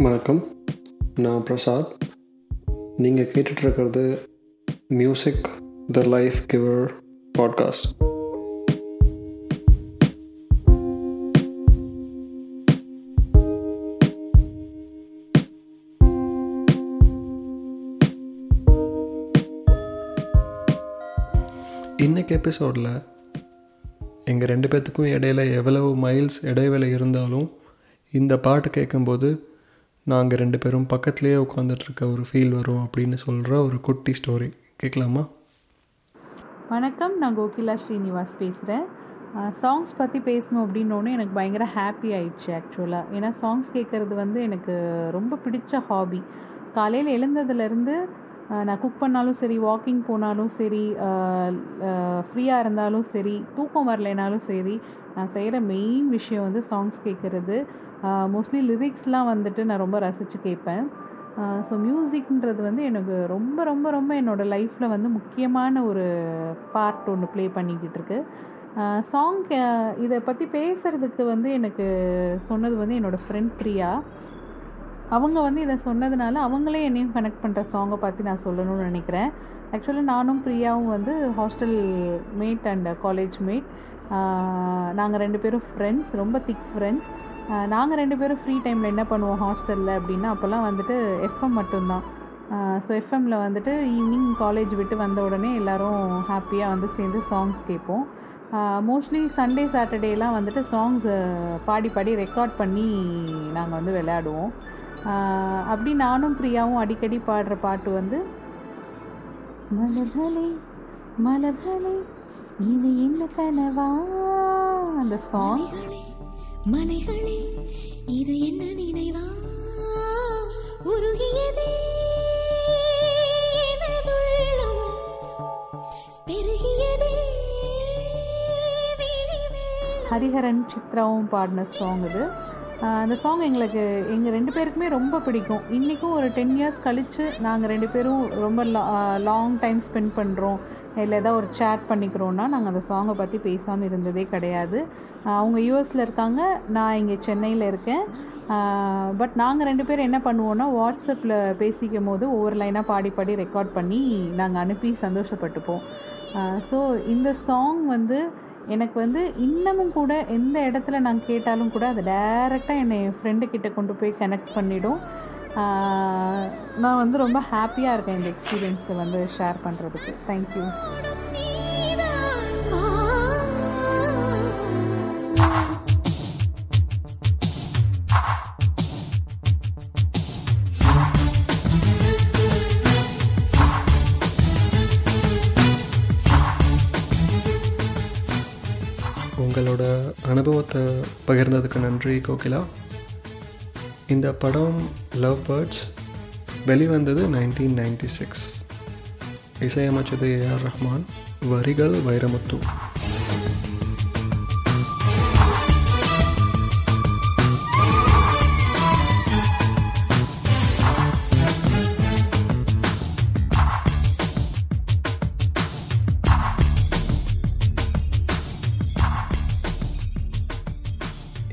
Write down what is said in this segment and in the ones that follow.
வணக்கம். நான் பிரசாத். நீங்கள் கேட்டுட்ருக்கிறது music the life giver podcast இன்றைக்கி எபிசோடில் எங்கள் ரெண்டு பேர்த்துக்கும் இடையில எவ்வளவு மைல்ஸ் இடைவேளை இருந்தாலும் இந்த பாட்டு கேட்கும்போது நாங்கள் ரெண்டு பேரும் பக்கத்துலேயே உட்காந்துட்ருக்க ஒரு ஃபீல் வரும் அப்படின்னு சொல்கிற ஒரு குட்டி ஸ்டோரி கேட்கலாமா? வணக்கம் நான் கோகிலா ஸ்ரீனிவாஸ் பேசுகிறேன் சாங்ஸ் பற்றி பேசணும் அப்படின்னோடனே எனக்கு பயங்கர ஹாப்பி ஆயிடுச்சு ஆக்சுவலாக ஏன்னா சாங்ஸ் கேட்குறது வந்து எனக்கு ரொம்ப பிடிச்ச ஹாபி காலையில் எழுந்ததுலேருந்து நான் குக் பண்ணாலும் சரி வாக்கிங் போனாலும் சரி ஃப்ரீயாக இருந்தாலும் சரி தூக்கம் வரலைனாலும் சரி நான் செய்கிற மெயின் விஷயம் வந்து சாங்ஸ் கேட்குறது மோஸ்ட்லி லிரிக்ஸ்லாம் வந்துட்டு நான் ரொம்ப ரசித்து கேட்பேன் ஸோ மியூசிக்ன்றது வந்து எனக்கு ரொம்ப ரொம்ப ரொம்ப என்னோடய லைஃப்பில் வந்து முக்கியமான ஒரு பார்ட் ஒன்று ப்ளே பண்ணிக்கிட்டு இருக்கு சாங் இதை பற்றி பேசுகிறதுக்கு வந்து எனக்கு சொன்னது வந்து என்னோடய ஃப்ரெண்ட் பிரியா. அவங்க வந்து இதை சொன்னதுனால அவங்களே என்னையும் கனெக்ட் பண்ணுற சாங்கை பற்றி நான் சொல்லணும்னு நினைக்கிறேன். ஆக்சுவலாக நானும் பிரியாவும் வந்து hostel mate and college mate நாங்கள் ரெண்டு பேரும் ஃப்ரெண்ட்ஸ் ரொம்ப திக் ஃப்ரெண்ட்ஸ் நாங்கள் ரெண்டு பேரும் ஃப்ரீ டைமில் என்ன பண்ணுவோம் ஹாஸ்டலில் அப்படின்னா அப்போல்லாம் வந்துட்டு எஃப்எம் மட்டும்தான். ஸோ எஃப்எம்மில் வந்துட்டு ஈவினிங் காலேஜ் விட்டு வந்த உடனே எல்லோரும் ஹாப்பியாக வந்து சேர்ந்து சாங்ஸ் கேட்போம். மோஸ்ட்லி சண்டே சாட்டர்டேலாம் வந்துட்டு சாங்ஸ் பாடி பாடி ரெக்கார்ட் பண்ணி நாங்கள் வந்து விளையாடுவோம். அப்படி நானும் பிரியாவும் அடிக்கடி பாடுற பாட்டு வந்து மலர்களை மலர்களை இது என்ன கனவா? அந்த சாங் மலைகளே இது என்ன நினைவா? உருகியதே பெருகியதே ஹரிஹரன் சித்ராவும் பாடின சாங் இது. அந்த சாங் எங்களுக்கு எங்கள் ரெண்டு பேருக்குமே ரொம்ப பிடிக்கும். இன்றைக்கும் ஒரு டென் இயர்ஸ் கழித்து நாங்கள் ரெண்டு பேரும் ரொம்ப லாங் டைம் ஸ்பெண்ட் பண்ணுறோம் இல்லை ஏதாவது ஒரு சேட் பண்ணிக்கிறோன்னா நாங்கள் அந்த சாங்கை பற்றி பேசாமல் இருந்ததே கிடையாது. அவங்க யூஎஸில் இருக்காங்க நான் இங்கே சென்னையில் இருக்கேன். பட் நாங்கள் ரெண்டு பேரும் என்ன பண்ணுவோன்னா வாட்ஸ்அப்பில் பேசிக்கும் போது ஒவ்வொரு லைனாக பாடி பாடி ரெக்கார்ட் பண்ணி நாங்கள் அனுப்பி சந்தோஷப்பட்டுப்போம். ஸோ இந்த சாங் வந்து எனக்கு வந்து இன்னமும் கூட எந்த இடத்துல நான் கேட்டாலும் கூட அதை டைரெக்டாக என்னை என் ஃப்ரெண்டுக்கிட்ட கொண்டு போய் கனெக்ட் பண்ணிவிடும் நான் வந்து ரொம்ப ஹாப்பியாக இருக்கேன் இந்த எக்ஸ்பீரியன்ஸை வந்து ஷேர் பண்ணுறதுக்கு தேங்க்யூ உங்களோட அனுபவத்தை பகிர்ந்ததுக்கு நன்றி கோகிலா. இந்த படம் லவ் பேர்ட்ஸ் வெளிவந்தது நைன்டீன் நைன்டி சிக்ஸ் இசையமைச்சது ஆர் ரஹ்மான். வரிகள் வைரமுத்து.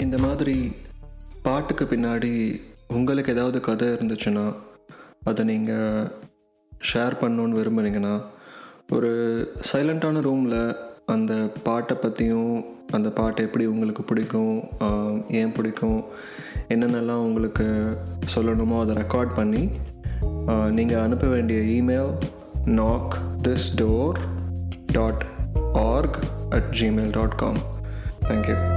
இந்த மாதிரி பாட்டுக்கு பின்னாடி உங்களுக்கு ஏதாவது கதை இருந்துச்சுன்னா அதை நீங்கள் ஷேர் பண்ணணுன்னு விரும்புனீங்கன்னா ஒரு சைலண்ட்டான ரூமில் அந்த பாட்டை பற்றியும் அந்த பாட்டு எப்படி உங்களுக்கு பிடிக்கும் ஏன் பிடிக்கும் என்னென்னலாம் உங்களுக்கு சொல்லணுமோ அதை ரெக்கார்ட் பண்ணி நீங்கள் அனுப்ப வேண்டிய email knock this door dot org at Gmail dot com thank you